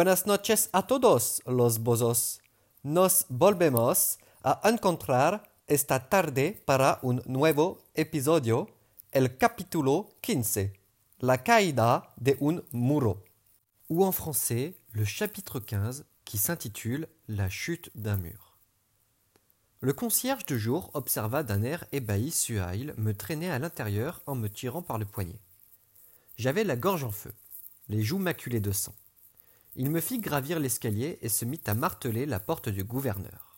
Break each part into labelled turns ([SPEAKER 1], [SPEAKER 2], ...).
[SPEAKER 1] Buenas noches a todos los bozos. Nos volvemos a encontrar esta tarde para un nuevo episodio, el capítulo 15, La caída de un muro. Ou en français, le chapitre 15 qui s'intitule La chute d'un mur. Le concierge de jour observa d'un air ébahi Suhail me traîner à l'intérieur en me tirant par le poignet. J'avais la gorge en feu, les joues maculées de sang. Il me fit gravir l'escalier et se mit à marteler la porte du gouverneur.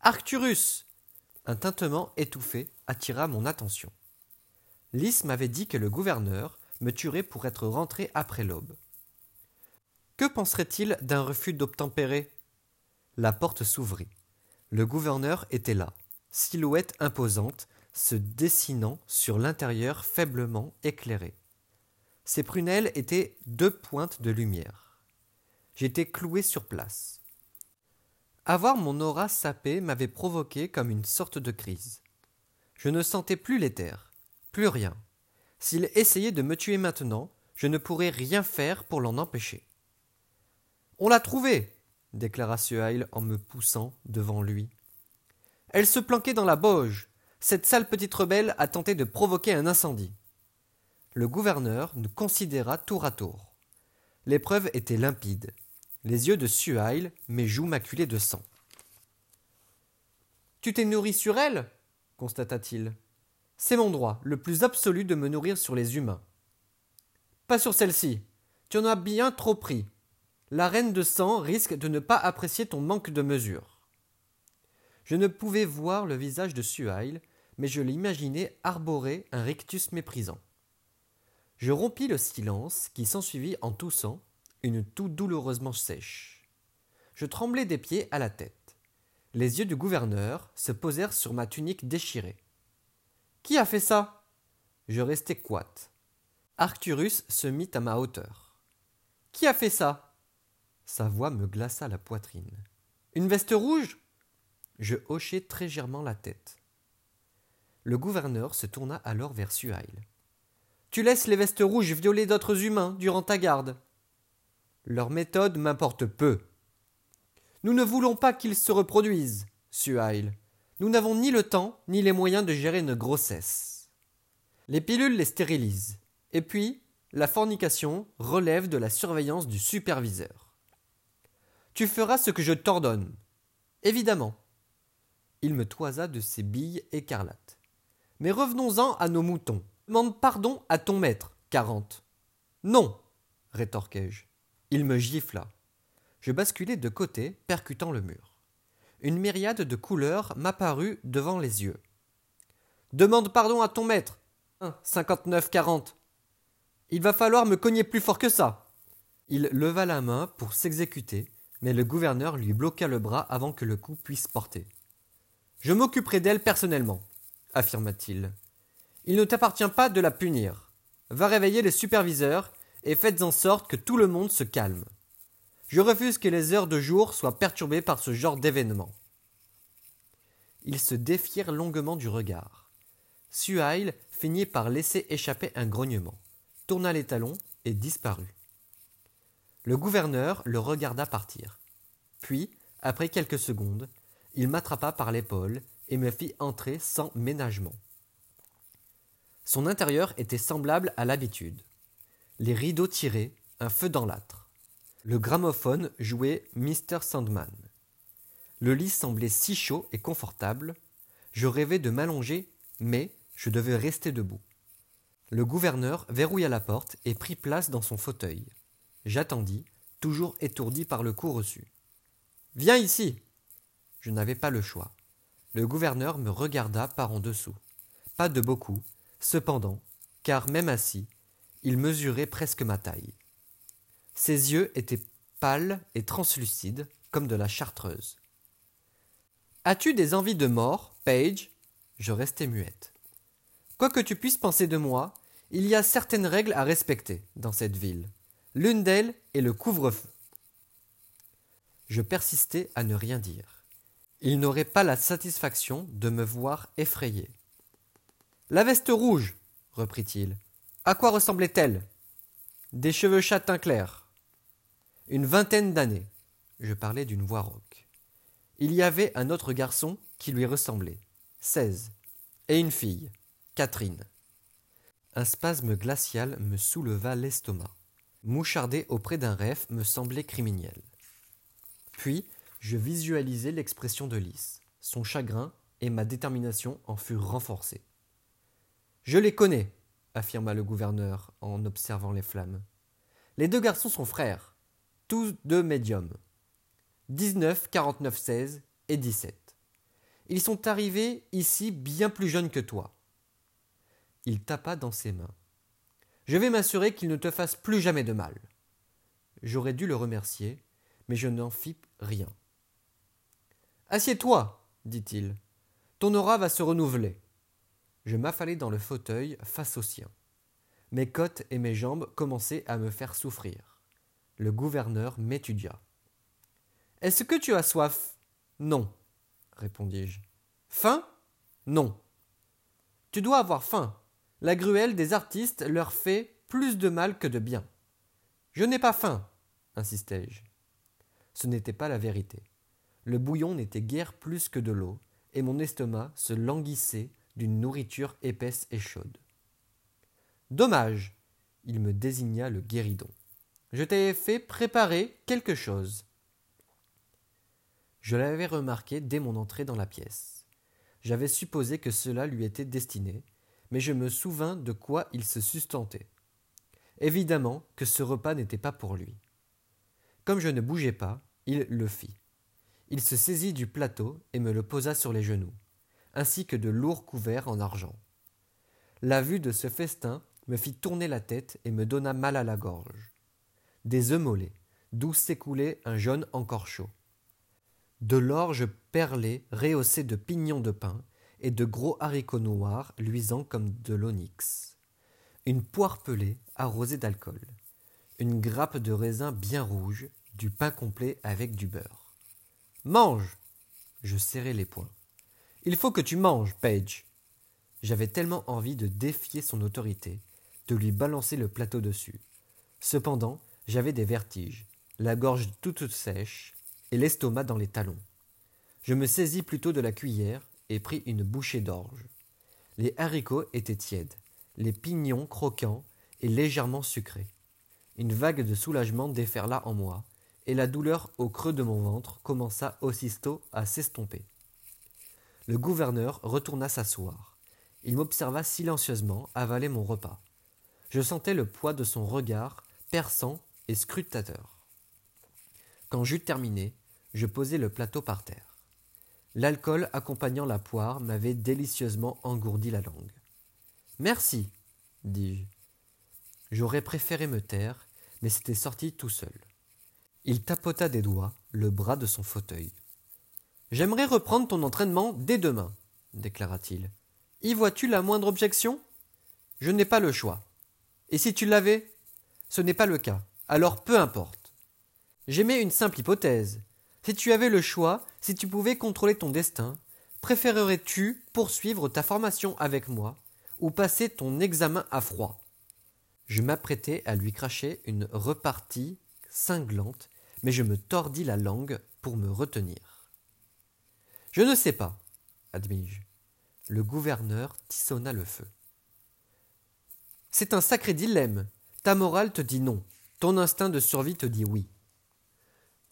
[SPEAKER 1] Arcturus Un tintement étouffé attira mon attention. Lys m'avait dit que le gouverneur me tuerait pour être rentré après l'aube. Que penserait-il d'un refus d'obtempérer? La porte s'ouvrit. Le gouverneur était là, silhouette imposante, se dessinant sur l'intérieur faiblement éclairé. Ses prunelles étaient deux pointes de lumière. J'étais cloué sur place. Avoir mon aura sapée m'avait provoqué comme une sorte de crise. Je ne sentais plus l'éther, plus rien. S'il essayait de me tuer maintenant, je ne pourrais rien faire pour l'en empêcher. On l'a trouvée déclara Suhail en me poussant devant lui. Elle se planquait dans la bauge. Cette sale petite rebelle a tenté de provoquer un incendie. Le gouverneur nous considéra tour à tour. L'épreuve était limpide les yeux de Suhail, mes joues maculées de sang. Tu t'es nourri sur elle? constata-t-il. C'est mon droit, le plus absolu, de me nourrir sur les humains. Pas sur celle-ci. Tu en as bien trop pris. La reine de sang risque de ne pas apprécier ton manque de mesure. Je ne pouvais voir le visage de Suhail, mais je l'imaginais arborer un rictus méprisant. Je rompis le silence qui s'ensuivit en toussant, une toux douloureusement sèche. Je tremblais des pieds à la tête. Les yeux du gouverneur se posèrent sur ma tunique déchirée. Qui a fait ça? Je restai coite. Arcturus se mit à ma hauteur. Qui a fait ça? Sa voix me glaça la poitrine. Une veste rouge? Je hochai très légèrement la tête. Le gouverneur se tourna alors vers Suhail. Tu laisses les vestes rouges violer d'autres humains durant ta garde. Leur méthode m'importe peu. Nous ne voulons pas qu'ils se reproduisent, Suhail. Nous n'avons ni le temps ni les moyens de gérer une grossesse. Les pilules les stérilisent. Et puis, la fornication relève de la surveillance du superviseur. Tu feras ce que je t'ordonne. Évidemment. Il me toisa de ses billes écarlates. Mais revenons-en à nos moutons. Demande pardon à ton maître, quarante. Non, rétorquai-je. Il me gifla. Je basculai de côté, percutant le mur. Une myriade de couleurs m'apparut devant les yeux. Demande pardon à ton maître. 59-40. Il va falloir me cogner plus fort que ça. Il leva la main pour s'exécuter, mais le gouverneur lui bloqua le bras avant que le coup puisse porter. Je m'occuperai d'elle personnellement, affirma-t-il. Il ne t'appartient pas de la punir. Va réveiller les superviseurs et faites en sorte que tout le monde se calme. Je refuse que les heures de jour soient perturbées par ce genre d'événement. Ils se défièrent longuement du regard. Suhail finit par laisser échapper un grognement, tourna les talons et disparut. Le gouverneur le regarda partir. Puis, après quelques secondes, il m'attrapa par l'épaule et me fit entrer sans ménagement. Son intérieur était semblable à l'habitude les rideaux tirés, un feu dans l'âtre. Le gramophone jouait Mr. Sandman. Le lit semblait si chaud et confortable. Je rêvais de m'allonger, mais je devais rester debout. Le gouverneur verrouilla la porte et prit place dans son fauteuil. J'attendis, toujours étourdi par le coup reçu. Viens ici. Je n'avais pas le choix. Le gouverneur me regarda par en dessous. Pas de beaucoup, cependant, car même assis, il mesurait presque ma taille. Ses yeux étaient pâles et translucides, comme de la chartreuse. As-tu des envies de mort, Paige? Je restai muette. Quoi que tu puisses penser de moi, il y a certaines règles à respecter dans cette ville. L'une d'elles est le couvre-feu. Je persistais à ne rien dire. Il n'aurait pas la satisfaction de me voir effrayé. La veste rouge, reprit-il. À quoi ressemblait-elle? Des cheveux châtain clairs. une vingtaine d'années. Je parlais d'une voix rauque. Il y avait un autre garçon qui lui ressemblait, seize, et une fille, Catherine. Un spasme glacial me souleva l'estomac. Moucharder auprès d'un rêve me semblait criminel. Puis, je visualisai l'expression de Lys. Son chagrin et ma détermination en furent renforcés. Je les connais, affirma le gouverneur en observant les flammes. Les deux garçons sont frères, tous deux médiums. 19, 49, 16 et 17. Ils sont arrivés ici bien plus jeunes que toi. Il tapa dans ses mains. Je vais m'assurer qu'ils ne te fassent plus jamais de mal. J'aurais dû le remercier, mais je n'en fis rien. Assieds-toi, dit-il. Ton aura va se renouveler. Je m'affalai dans le fauteuil face au sien. Mes côtes et mes jambes commençaient à me faire souffrir. Le gouverneur m'étudia. Est-ce que tu as soif Non, répondis-je. Faim Non. Tu dois avoir faim. La gruelle des artistes leur fait plus de mal que de bien. Je n'ai pas faim, insistai-je. Ce n'était pas la vérité. Le bouillon n'était guère plus que de l'eau, et mon estomac se languissait d'une nourriture épaisse et chaude. Dommage. Il me désigna le guéridon. Je t'avais fait préparer quelque chose. Je l'avais remarqué dès mon entrée dans la pièce. J'avais supposé que cela lui était destiné, mais je me souvins de quoi il se sustentait. Évidemment que ce repas n'était pas pour lui. Comme je ne bougeais pas, il le fit. Il se saisit du plateau et me le posa sur les genoux, ainsi que de lourds couverts en argent. La vue de ce festin me fit tourner la tête et me donna mal à la gorge. Des œufs mollets, d'où s'écoulait un jaune encore chaud. De l'orge perlée rehaussée de pignons de pain et de gros haricots noirs luisants comme de l'onyx. Une poire pelée arrosée d'alcool. Une grappe de raisin bien rouge, du pain complet avec du beurre. Mange Je serrai les poings. Il faut que tu manges, Page. J'avais tellement envie de défier son autorité, de lui balancer le plateau dessus. Cependant, j'avais des vertiges, la gorge toute sèche et l'estomac dans les talons. Je me saisis plutôt de la cuillère et pris une bouchée d'orge. Les haricots étaient tièdes, les pignons croquants et légèrement sucrés. Une vague de soulagement déferla en moi, et la douleur au creux de mon ventre commença aussitôt à s'estomper. Le gouverneur retourna s'asseoir. Il m'observa silencieusement avaler mon repas. Je sentais le poids de son regard perçant et scrutateur. Quand j'eus terminé, je posai le plateau par terre. L'alcool accompagnant la poire m'avait délicieusement engourdi la langue. Merci, dis-je. J'aurais préféré me taire, mais c'était sorti tout seul. Il tapota des doigts le bras de son fauteuil. J'aimerais reprendre ton entraînement dès demain, déclara-t-il. Y vois-tu la moindre objection? Je n'ai pas le choix. Et si tu l'avais? Ce n'est pas le cas. Alors peu importe. J'émets une simple hypothèse. Si tu avais le choix, si tu pouvais contrôler ton destin, préférerais-tu poursuivre ta formation avec moi ou passer ton examen à froid? Je m'apprêtais à lui cracher une repartie cinglante, mais je me tordis la langue pour me retenir. Je ne sais pas, admis-je. Le gouverneur tissonna le feu. C'est un sacré dilemme. Ta morale te dit non, ton instinct de survie te dit oui.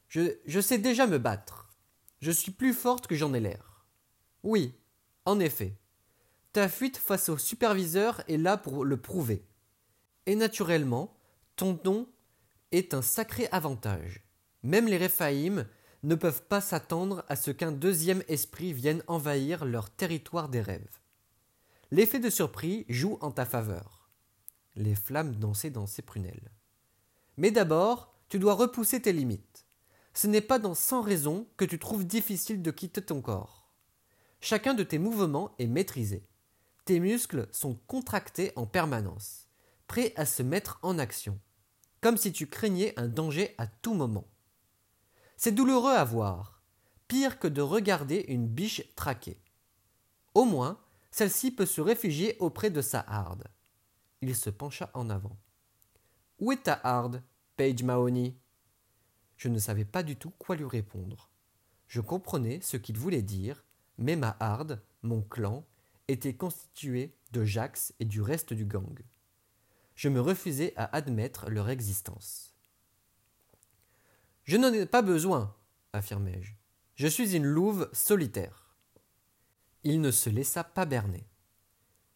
[SPEAKER 1] Je, sais déjà me battre. Je suis plus forte que j'en ai l'air. Oui, en effet. Ta fuite face au superviseur est là pour le prouver. Et naturellement, ton don est un sacré avantage. Même les Réphaïm ne peuvent pas s'attendre à ce qu'un deuxième esprit vienne envahir leur territoire des rêves. L'effet de surprise joue en ta faveur. Les flammes dansaient dans ses prunelles. Mais d'abord, tu dois repousser tes limites ce n'est pas dans sans raison que tu trouves difficile de quitter ton corps. Chacun de tes mouvements est maîtrisé. Tes muscles sont contractés en permanence, prêts à se mettre en action, comme si tu craignais un danger à tout moment. C'est douloureux à voir, pire que de regarder une biche traquée. Au moins, celle-ci peut se réfugier auprès de sa harde. Il se pencha en avant. Où est ta harde, Paige Mahoney? Je ne savais pas du tout quoi lui répondre. Je comprenais ce qu'il voulait dire, mais ma harde, mon clan, était constitué de Jax et du reste du gang. Je me refusais à admettre leur existence. Je n'en ai pas besoin, affirmai-je. Je suis une louve solitaire. Il ne se laissa pas berner.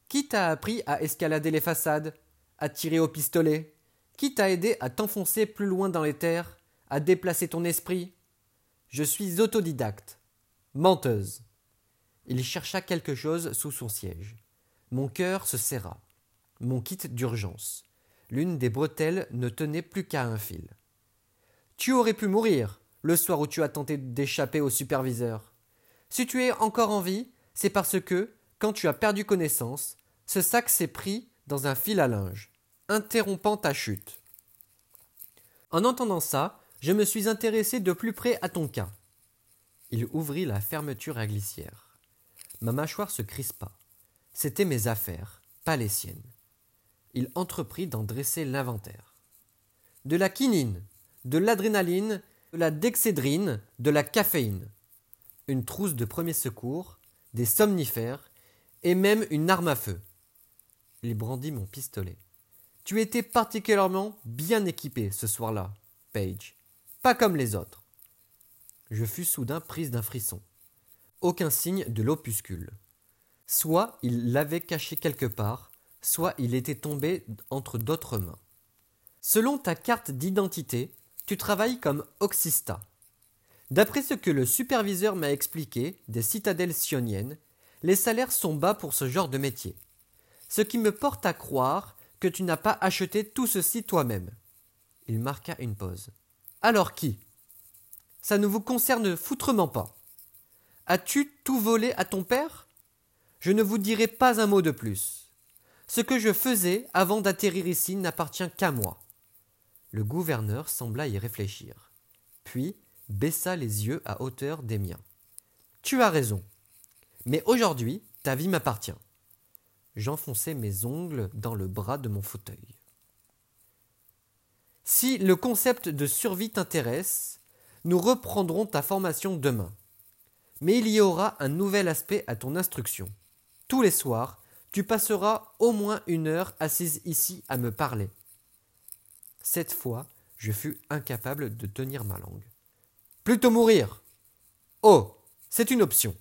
[SPEAKER 1] Qui t'a appris à escalader les façades, à tirer au pistolet? Qui t'a aidé à t'enfoncer plus loin dans les terres, à déplacer ton esprit? Je suis autodidacte. Menteuse. Il chercha quelque chose sous son siège. Mon cœur se serra. Mon kit d'urgence. L'une des bretelles ne tenait plus qu'à un fil. Tu aurais pu mourir le soir où tu as tenté d'échapper au superviseur. Si tu es encore en vie, c'est parce que, quand tu as perdu connaissance, ce sac s'est pris dans un fil à linge, interrompant ta chute. En entendant ça, je me suis intéressé de plus près à ton cas. Il ouvrit la fermeture à glissière. Ma mâchoire se crispa. C'étaient mes affaires, pas les siennes. Il entreprit d'en dresser l'inventaire. De la quinine, de l'adrénaline, de la dexédrine, de la caféine. Une trousse de premier secours, des somnifères, et même une arme à feu. Il brandit mon pistolet. Tu étais particulièrement bien équipé ce soir-là, Page. Pas comme les autres. Je fus soudain prise d'un frisson aucun signe de l'opuscule. Soit il l'avait caché quelque part, soit il était tombé entre d'autres mains. Selon ta carte d'identité, tu travailles comme oxysta. D'après ce que le superviseur m'a expliqué des citadelles sioniennes, les salaires sont bas pour ce genre de métier. Ce qui me porte à croire que tu n'as pas acheté tout ceci toi-même. Il marqua une pause. Alors qui? Ça ne vous concerne foutrement pas. As-tu tout volé à ton père? Je ne vous dirai pas un mot de plus. Ce que je faisais avant d'atterrir ici n'appartient qu'à moi. Le gouverneur sembla y réfléchir, puis baissa les yeux à hauteur des miens. Tu as raison. Mais aujourd'hui, ta vie m'appartient. J'enfonçai mes ongles dans le bras de mon fauteuil. Si le concept de survie t'intéresse, nous reprendrons ta formation demain. Mais il y aura un nouvel aspect à ton instruction. Tous les soirs, tu passeras au moins une heure assise ici à me parler. Cette fois, je fus incapable de tenir ma langue. Plutôt mourir. Oh, c'est une option.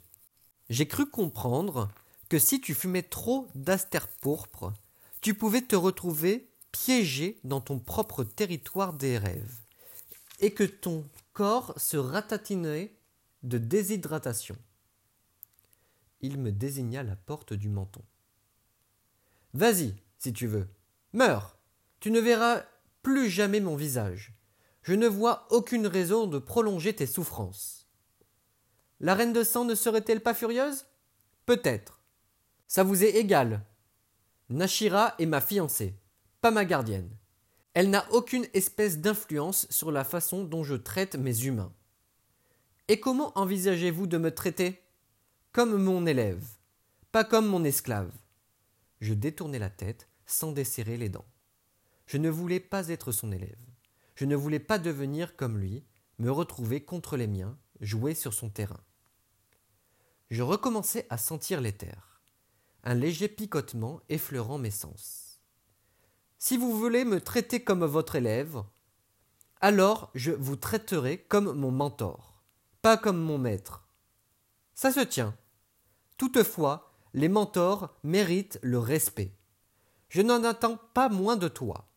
[SPEAKER 1] J'ai cru comprendre que si tu fumais trop d'astère pourpre, tu pouvais te retrouver piégé dans ton propre territoire des rêves, et que ton corps se ratatinerait de déshydratation. Il me désigna la porte du menton. Vas-y, si tu veux. Meurs. Tu ne verras plus jamais mon visage. Je ne vois aucune raison de prolonger tes souffrances. La reine de sang ne serait-elle pas furieuse? Peut-être. Ça vous est égal. Nashira est ma fiancée, pas ma gardienne. Elle n'a aucune espèce d'influence sur la façon dont je traite mes humains. Et comment envisagez-vous de me traiter? Comme mon élève, pas comme mon esclave. Je détournai la tête sans desserrer les dents. Je ne voulais pas être son élève. Je ne voulais pas devenir comme lui, me retrouver contre les miens, jouer sur son terrain. Je recommençai à sentir l'éther, un léger picotement effleurant mes sens. Si vous voulez me traiter comme votre élève, alors je vous traiterai comme mon mentor pas comme mon maître. Ça se tient. Toutefois, les mentors méritent le respect. Je n'en attends pas moins de toi.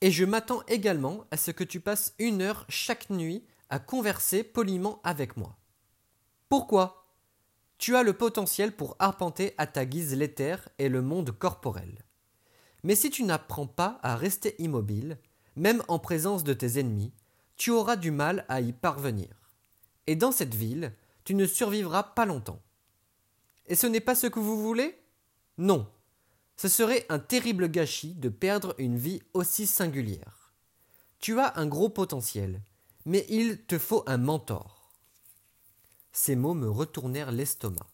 [SPEAKER 1] Et je m'attends également à ce que tu passes une heure chaque nuit à converser poliment avec moi. Pourquoi? Tu as le potentiel pour arpenter à ta guise l'éther et le monde corporel. Mais si tu n'apprends pas à rester immobile, même en présence de tes ennemis, tu auras du mal à y parvenir. Et dans cette ville, tu ne survivras pas longtemps. Et ce n'est pas ce que vous voulez? Non. Ce serait un terrible gâchis de perdre une vie aussi singulière. Tu as un gros potentiel, mais il te faut un mentor. Ces mots me retournèrent l'estomac.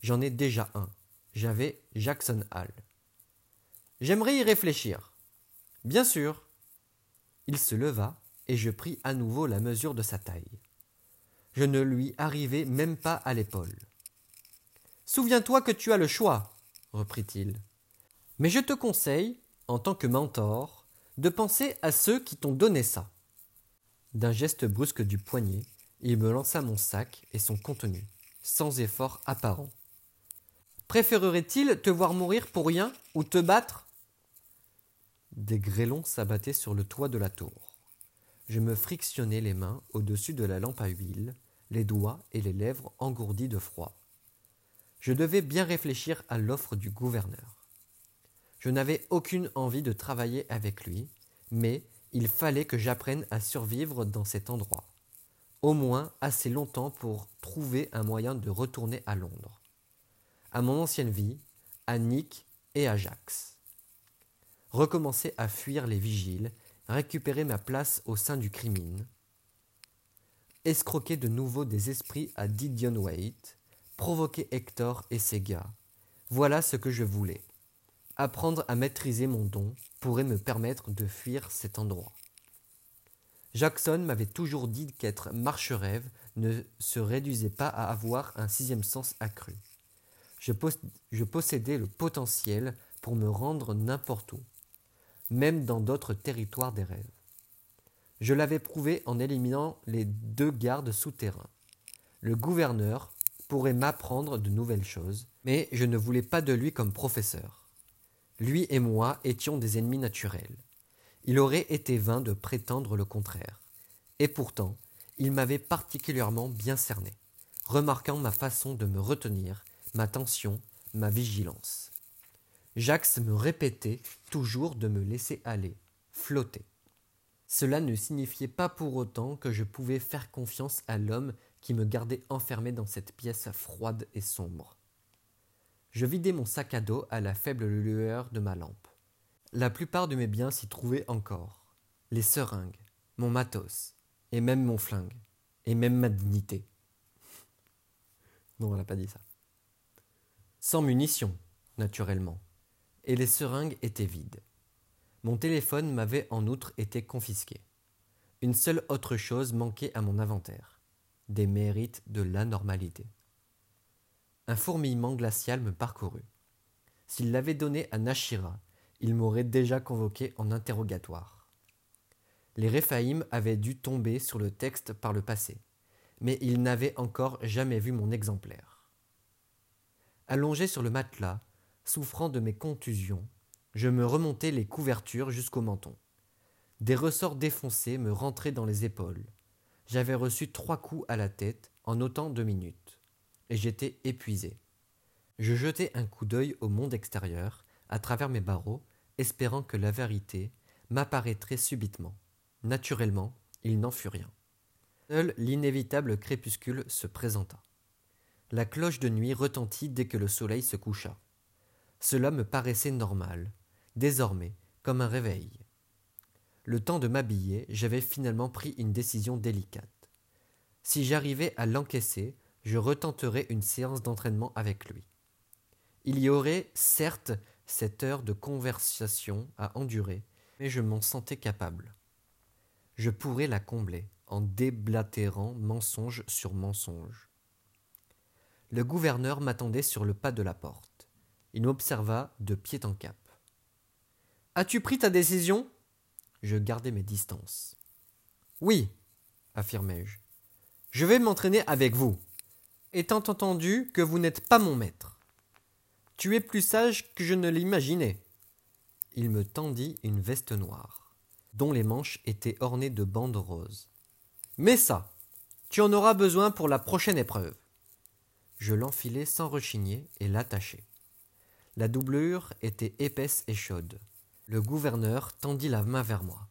[SPEAKER 1] J'en ai déjà un. J'avais Jackson Hall. J'aimerais y réfléchir. Bien sûr. Il se leva et je pris à nouveau la mesure de sa taille. Je ne lui arrivai même pas à l'épaule. Souviens-toi que tu as le choix, reprit-il. Mais je te conseille, en tant que mentor, de penser à ceux qui t'ont donné ça. D'un geste brusque du poignet, il me lança mon sac et son contenu, sans effort apparent. Préférerait-il te voir mourir pour rien ou te battre? Des grêlons s'abattaient sur le toit de la tour. Je me frictionnais les mains au-dessus de la lampe à huile, les doigts et les lèvres engourdis de froid. Je devais bien réfléchir à l'offre du gouverneur. Je n'avais aucune envie de travailler avec lui, mais il fallait que j'apprenne à survivre dans cet endroit, au moins assez longtemps pour trouver un moyen de retourner à Londres à mon ancienne vie, à Nick et à Jax. Recommencer à fuir les vigiles, récupérer ma place au sein du crimine, escroquer de nouveau des esprits à Didion Waite, provoquer Hector et ses gars. Voilà ce que je voulais. Apprendre à maîtriser mon don pourrait me permettre de fuir cet endroit. Jackson m'avait toujours dit qu'être marche-rêve ne se réduisait pas à avoir un sixième sens accru je, possédais le potentiel pour me rendre n'importe où, même dans d'autres territoires des rêves. Je l'avais prouvé en éliminant les deux gardes souterrains. Le gouverneur pourrait m'apprendre de nouvelles choses, mais je ne voulais pas de lui comme professeur. Lui et moi étions des ennemis naturels. Il aurait été vain de prétendre le contraire. Et pourtant, il m'avait particulièrement bien cerné, remarquant ma façon de me retenir ma tension, ma vigilance. Jax me répétait toujours de me laisser aller, flotter. Cela ne signifiait pas pour autant que je pouvais faire confiance à l'homme qui me gardait enfermé dans cette pièce froide et sombre. Je vidai mon sac à dos à la faible lueur de ma lampe. La plupart de mes biens s'y trouvaient encore. Les seringues, mon matos, et même mon flingue, et même ma dignité. Non, on n'a pas dit ça sans munitions, naturellement, et les seringues étaient vides. Mon téléphone m'avait en outre été confisqué. Une seule autre chose manquait à mon inventaire des mérites de l'anormalité. Un fourmillement glacial me parcourut. S'il l'avait donné à Nashira, il m'aurait déjà convoqué en interrogatoire. Les Réphaïm avaient dû tomber sur le texte par le passé, mais ils n'avaient encore jamais vu mon exemplaire. Allongé sur le matelas, souffrant de mes contusions, je me remontais les couvertures jusqu'au menton. Des ressorts défoncés me rentraient dans les épaules. J'avais reçu trois coups à la tête en autant de minutes, et j'étais épuisé. Je jetai un coup d'œil au monde extérieur, à travers mes barreaux, espérant que la vérité m'apparaîtrait subitement. Naturellement, il n'en fut rien. Seul l'inévitable crépuscule se présenta. La cloche de nuit retentit dès que le soleil se coucha. Cela me paraissait normal, désormais, comme un réveil. Le temps de m'habiller, j'avais finalement pris une décision délicate. Si j'arrivais à l'encaisser, je retenterais une séance d'entraînement avec lui. Il y aurait, certes, cette heure de conversation à endurer, mais je m'en sentais capable. Je pourrais la combler en déblatérant mensonge sur mensonge. Le gouverneur m'attendait sur le pas de la porte. Il m'observa de pied en cap. As-tu pris ta décision? Je gardai mes distances. Oui, affirmai-je. Je vais m'entraîner avec vous, étant entendu que vous n'êtes pas mon maître. Tu es plus sage que je ne l'imaginais. Il me tendit une veste noire, dont les manches étaient ornées de bandes roses. Mais ça, tu en auras besoin pour la prochaine épreuve. Je l'enfilai sans rechigner et l'attachai. La doublure était épaisse et chaude. Le gouverneur tendit la main vers moi.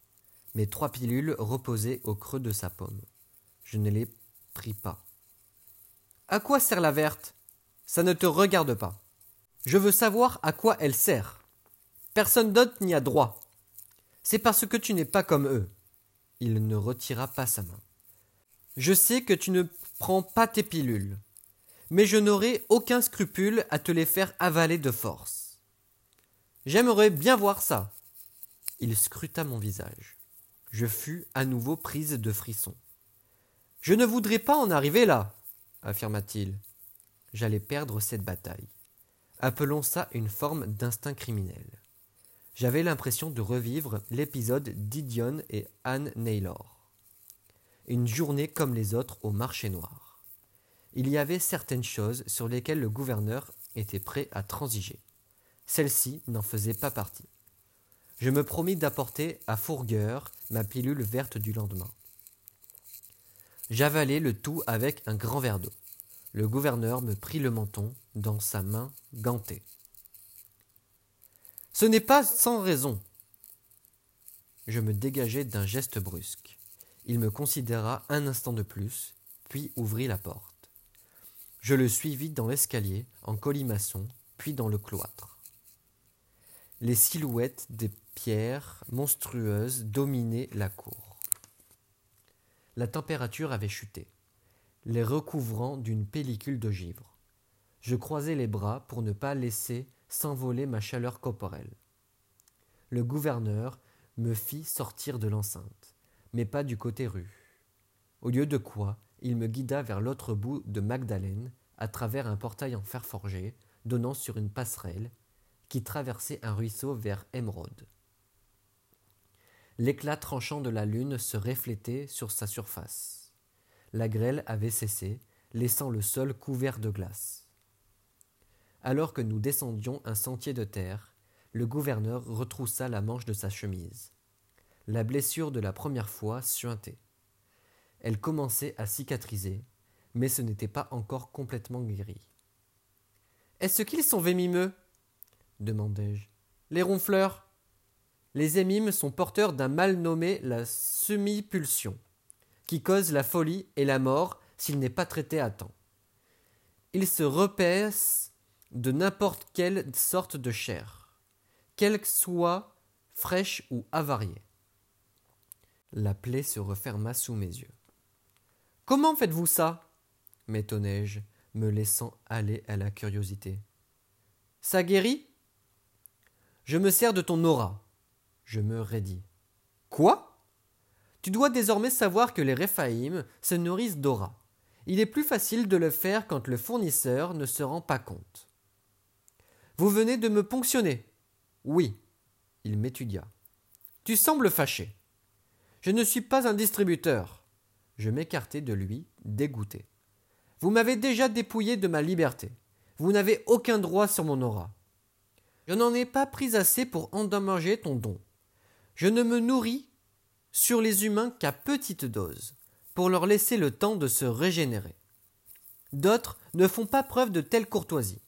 [SPEAKER 1] Mes trois pilules reposaient au creux de sa paume. Je ne les pris pas. À quoi sert la verte? Ça ne te regarde pas. Je veux savoir à quoi elle sert. Personne d'autre n'y a droit. C'est parce que tu n'es pas comme eux. Il ne retira pas sa main. Je sais que tu ne prends pas tes pilules mais je n'aurai aucun scrupule à te les faire avaler de force. J'aimerais bien voir ça. Il scruta mon visage. Je fus à nouveau prise de frissons. Je ne voudrais pas en arriver là, affirma-t-il. J'allais perdre cette bataille. Appelons ça une forme d'instinct criminel. J'avais l'impression de revivre l'épisode d'Idion et Anne Naylor. Une journée comme les autres au marché noir. Il y avait certaines choses sur lesquelles le gouverneur était prêt à transiger. Celle-ci n'en faisait pas partie. Je me promis d'apporter à Fourgueur ma pilule verte du lendemain. J'avalai le tout avec un grand verre d'eau. Le gouverneur me prit le menton dans sa main gantée. Ce n'est pas sans raison. Je me dégageai d'un geste brusque. Il me considéra un instant de plus, puis ouvrit la porte. Je le suivis dans l'escalier, en colimaçon, puis dans le cloître. Les silhouettes des pierres monstrueuses dominaient la cour. La température avait chuté, les recouvrant d'une pellicule de givre. Je croisai les bras pour ne pas laisser s'envoler ma chaleur corporelle. Le gouverneur me fit sortir de l'enceinte, mais pas du côté rue. Au lieu de quoi, il me guida vers l'autre bout de Magdalene, à travers un portail en fer forgé, donnant sur une passerelle, qui traversait un ruisseau vers Émeraude. L'éclat tranchant de la lune se reflétait sur sa surface. La grêle avait cessé, laissant le sol couvert de glace. Alors que nous descendions un sentier de terre, le gouverneur retroussa la manche de sa chemise. La blessure de la première fois suintait. Elle commençait à cicatriser, mais ce n'était pas encore complètement guéri. Est-ce qu'ils sont vémimeux? demandai-je. Les ronfleurs? Les émimes sont porteurs d'un mal nommé la semi-pulsion, qui cause la folie et la mort s'il n'est pas traité à temps. Ils se repaissent de n'importe quelle sorte de chair, qu'elle soit fraîche ou avariée. La plaie se referma sous mes yeux. Comment faites-vous ça? m'étonnai-je, me laissant aller à la curiosité. Ça guérit? Je me sers de ton aura. Je me raidis. Quoi? Tu dois désormais savoir que les Réphaïm se nourrissent d'aura. Il est plus facile de le faire quand le fournisseur ne se rend pas compte. Vous venez de me ponctionner. Oui. Il m'étudia. Tu sembles fâché. Je ne suis pas un distributeur. Je m'écartai de lui, dégoûté. Vous m'avez déjà dépouillé de ma liberté. Vous n'avez aucun droit sur mon aura. Je n'en ai pas pris assez pour endommager ton don. Je ne me nourris sur les humains qu'à petite dose, pour leur laisser le temps de se régénérer. D'autres ne font pas preuve de telle courtoisie.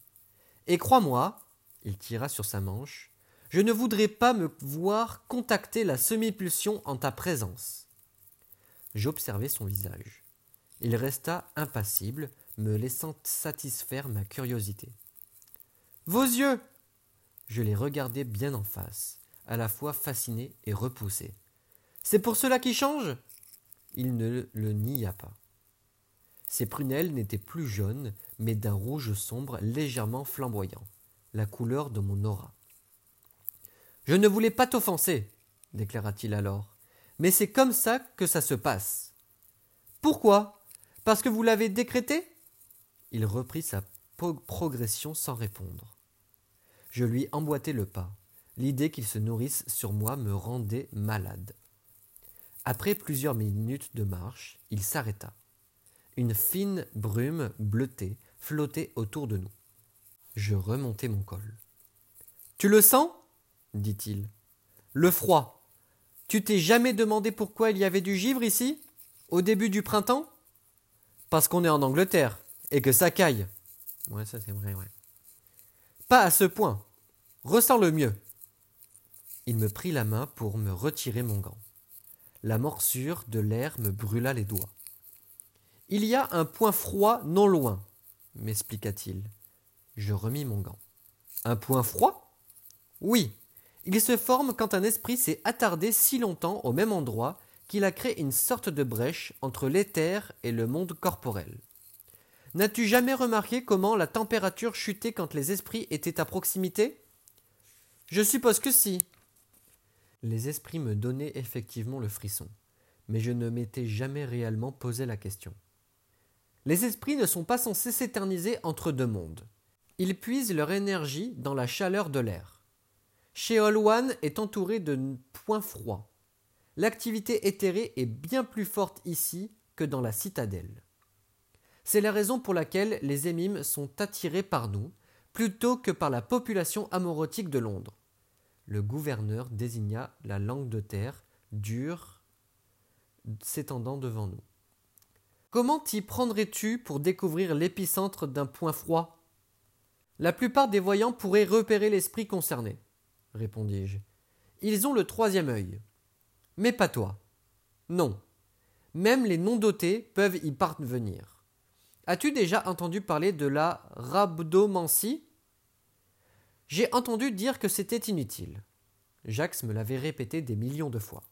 [SPEAKER 1] Et crois-moi, il tira sur sa manche, je ne voudrais pas me voir contacter la semi-pulsion en ta présence. J'observai son visage. Il resta impassible, me laissant satisfaire ma curiosité. Vos yeux Je les regardai bien en face, à la fois fasciné et repoussé. C'est pour cela qu'il change? Il ne le nia pas. Ses prunelles n'étaient plus jaunes, mais d'un rouge sombre légèrement flamboyant, la couleur de mon aura. Je ne voulais pas t'offenser, déclara-t-il alors, mais c'est comme ça que ça se passe. Pourquoi? Parce que vous l'avez décrété? Il reprit sa progression sans répondre. Je lui emboîtai le pas. L'idée qu'il se nourrisse sur moi me rendait malade. Après plusieurs minutes de marche, il s'arrêta. Une fine brume bleutée flottait autour de nous. Je remontai mon col. Tu le sens? dit-il. Le froid. Tu t'es jamais demandé pourquoi il y avait du givre ici, au début du printemps? Parce qu'on est en Angleterre, et que ça caille. Ouais, ça c'est vrai, ouais. Pas à ce point. Ressens-le mieux. Il me prit la main pour me retirer mon gant. La morsure de l'air me brûla les doigts. Il y a un point froid non loin, m'expliqua-t-il. Je remis mon gant. Un point froid? Oui. Il se forme quand un esprit s'est attardé si longtemps au même endroit qu'il a créé une sorte de brèche entre l'éther et le monde corporel. N'as-tu jamais remarqué comment la température chutait quand les esprits étaient à proximité? Je suppose que si. Les esprits me donnaient effectivement le frisson, mais je ne m'étais jamais réellement posé la question. Les esprits ne sont pas censés s'éterniser entre deux mondes. Ils puisent leur énergie dans la chaleur de l'air. Sheol est entouré de points froids. L'activité éthérée est bien plus forte ici que dans la citadelle. C'est la raison pour laquelle les émimes sont attirés par nous, plutôt que par la population amorotique de Londres. Le gouverneur désigna la langue de terre, dure, s'étendant devant nous. Comment t'y prendrais-tu pour découvrir l'épicentre d'un point froid? La plupart des voyants pourraient repérer l'esprit concerné, répondis-je. Ils ont le troisième œil. Mais pas toi. Non. Même les non-dotés peuvent y parvenir. As-tu déjà entendu parler de la rhabdomancie J'ai entendu dire que c'était inutile. Jacques me l'avait répété des millions de fois.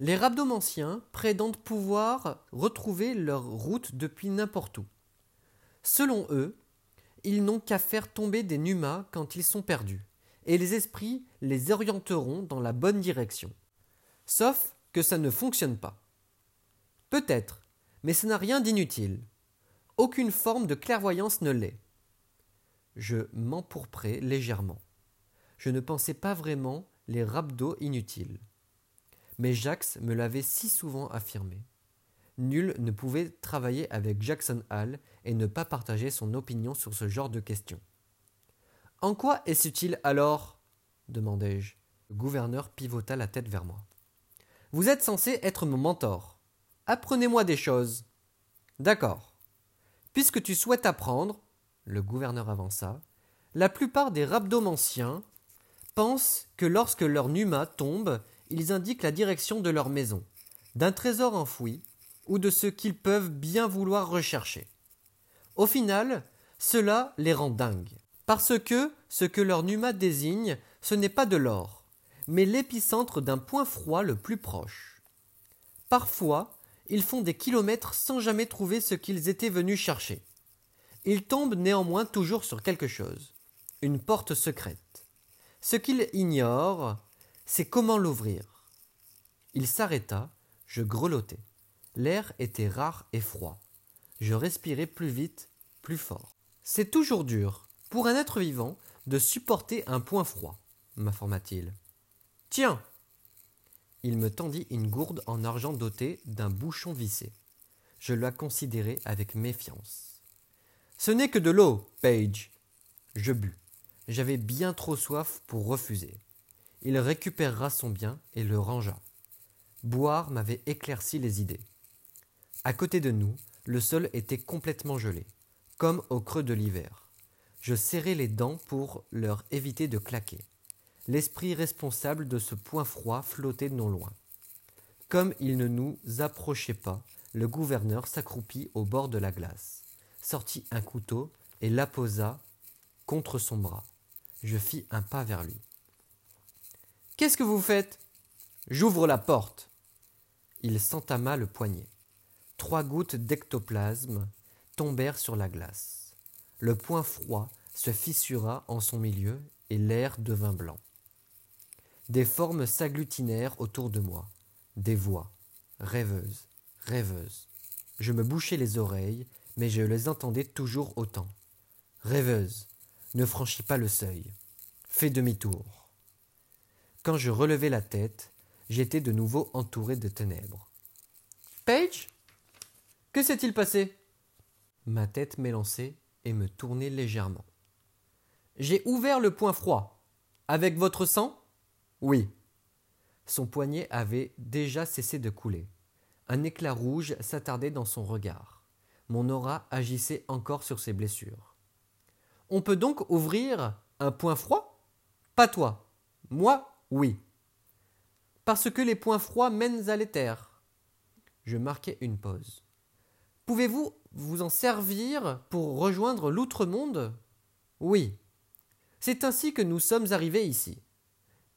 [SPEAKER 1] Les rhabdomanciens prétendent pouvoir retrouver leur route depuis n'importe où. Selon eux, ils n'ont qu'à faire tomber des numas quand ils sont perdus, et les esprits les orienteront dans la bonne direction. Sauf que ça ne fonctionne pas. Peut-être, mais ce n'a rien d'inutile. Aucune forme de clairvoyance ne l'est. Je m'empourprais légèrement. Je ne pensais pas vraiment les rhabdos inutiles. Mais Jax me l'avait si souvent affirmé. Nul ne pouvait travailler avec Jackson Hall et ne pas partager son opinion sur ce genre de questions. En quoi est-ce utile alors? demandai-je. Le gouverneur pivota la tête vers moi. Vous êtes censé être mon mentor. Apprenez-moi des choses. D'accord. Puisque tu souhaites apprendre, le gouverneur avança, la plupart des rhabdomanciens pensent que lorsque leur numa tombe, ils indiquent la direction de leur maison, d'un trésor enfoui, ou de ce qu'ils peuvent bien vouloir rechercher. Au final, cela les rend dingues, parce que ce que leur numa désigne, ce n'est pas de l'or, mais l'épicentre d'un point froid le plus proche. Parfois, ils font des kilomètres sans jamais trouver ce qu'ils étaient venus chercher. Ils tombent néanmoins toujours sur quelque chose, une porte secrète. Ce qu'ils ignorent, c'est comment l'ouvrir. Il s'arrêta, je grelottais. L'air était rare et froid. Je respirais plus vite, plus fort. C'est toujours dur, pour un être vivant, de supporter un point froid, m'informa-t-il. Tiens Il me tendit une gourde en argent dotée d'un bouchon vissé. Je la considérai avec méfiance. Ce n'est que de l'eau, Page. Je bus. J'avais bien trop soif pour refuser il récupérera son bien et le rangea. Boire m'avait éclairci les idées. À côté de nous, le sol était complètement gelé, comme au creux de l'hiver. Je serrai les dents pour leur éviter de claquer. L'esprit responsable de ce point froid flottait non loin. Comme il ne nous approchait pas, le gouverneur s'accroupit au bord de la glace, sortit un couteau et l'apposa contre son bras. Je fis un pas vers lui. Qu'est-ce que vous faites? J'ouvre la porte. Il s'entama le poignet. Trois gouttes d'ectoplasme tombèrent sur la glace. Le point froid se fissura en son milieu et l'air devint blanc. Des formes s'agglutinèrent autour de moi, des voix, rêveuses, rêveuses. Je me bouchais les oreilles, mais je les entendais toujours autant. Rêveuse, ne franchis pas le seuil. Fais demi-tour. Quand je relevai la tête, j'étais de nouveau entouré de ténèbres. Page Que s'est-il passé? Ma tête m'élançait et me tournait légèrement. J'ai ouvert le point froid. Avec votre sang? Oui. Son poignet avait déjà cessé de couler. Un éclat rouge s'attardait dans son regard. Mon aura agissait encore sur ses blessures. On peut donc ouvrir un point froid? Pas toi. Moi, oui. Parce que les points froids mènent à l'éther. Je marquai une pause. Pouvez-vous vous en servir pour rejoindre l'outre-monde Oui. C'est ainsi que nous sommes arrivés ici.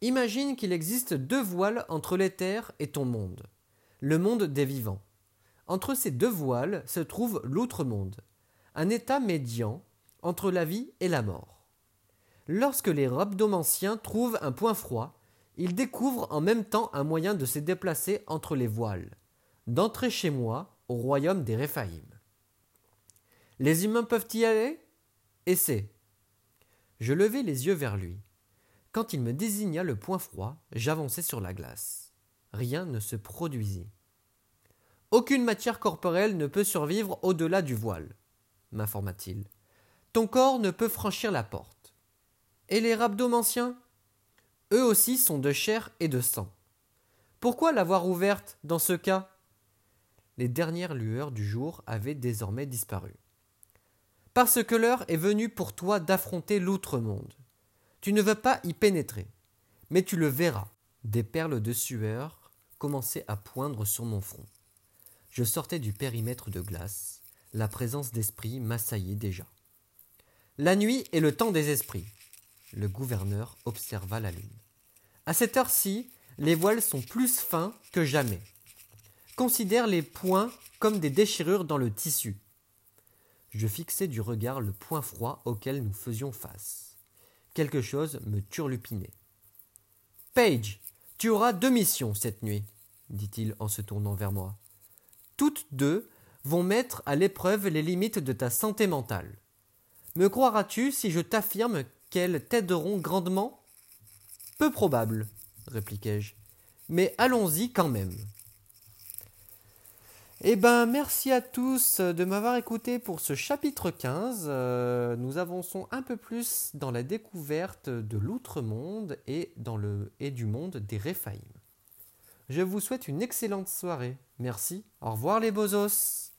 [SPEAKER 1] Imagine qu'il existe deux voiles entre l'éther et ton monde, le monde des vivants. Entre ces deux voiles se trouve l'outre-monde, un état médian entre la vie et la mort. Lorsque les rhabdomanciens trouvent un point froid, il découvre en même temps un moyen de se déplacer entre les voiles, d'entrer chez moi au royaume des Réphaïm. Les humains peuvent y aller? Essaie. Je levai les yeux vers lui. Quand il me désigna le point froid, j'avançai sur la glace. Rien ne se produisit. Aucune matière corporelle ne peut survivre au-delà du voile, m'informa-t-il. Ton corps ne peut franchir la porte. Et les rhabdomanciens? Eux aussi sont de chair et de sang. Pourquoi l'avoir ouverte dans ce cas? Les dernières lueurs du jour avaient désormais disparu. Parce que l'heure est venue pour toi d'affronter l'outre-monde. Tu ne veux pas y pénétrer, mais tu le verras. Des perles de sueur commençaient à poindre sur mon front. Je sortais du périmètre de glace. La présence d'esprit m'assaillait déjà. La nuit est le temps des esprits. Le gouverneur observa la lune. À cette heure-ci, les voiles sont plus fins que jamais. Considère les points comme des déchirures dans le tissu. Je fixai du regard le point froid auquel nous faisions face. Quelque chose me turlupinait. Page, tu auras deux missions cette nuit, dit-il en se tournant vers moi. Toutes deux vont mettre à l'épreuve les limites de ta santé mentale. Me croiras-tu si je t'affirme qu'elles t'aideront grandement? Peu probable, répliquai-je. Mais allons-y quand même. Eh ben, merci à tous de m'avoir écouté pour ce chapitre 15. Euh, nous avançons un peu plus dans la découverte de l'outre-monde et, et du monde des Réphaïm. Je vous souhaite une excellente soirée. Merci. Au revoir les bozos.